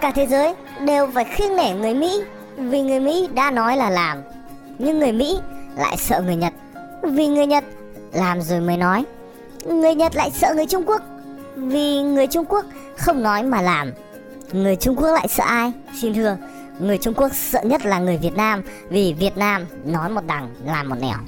cả thế giới đều phải khiêng nể người Mỹ vì người Mỹ đã nói là làm. Nhưng người Mỹ lại sợ người Nhật vì người Nhật làm rồi mới nói. Người Nhật lại sợ người Trung Quốc vì người Trung Quốc không nói mà làm. Người Trung Quốc lại sợ ai? Xin thưa, người Trung Quốc sợ nhất là người Việt Nam vì Việt Nam nói một đằng làm một nẻo.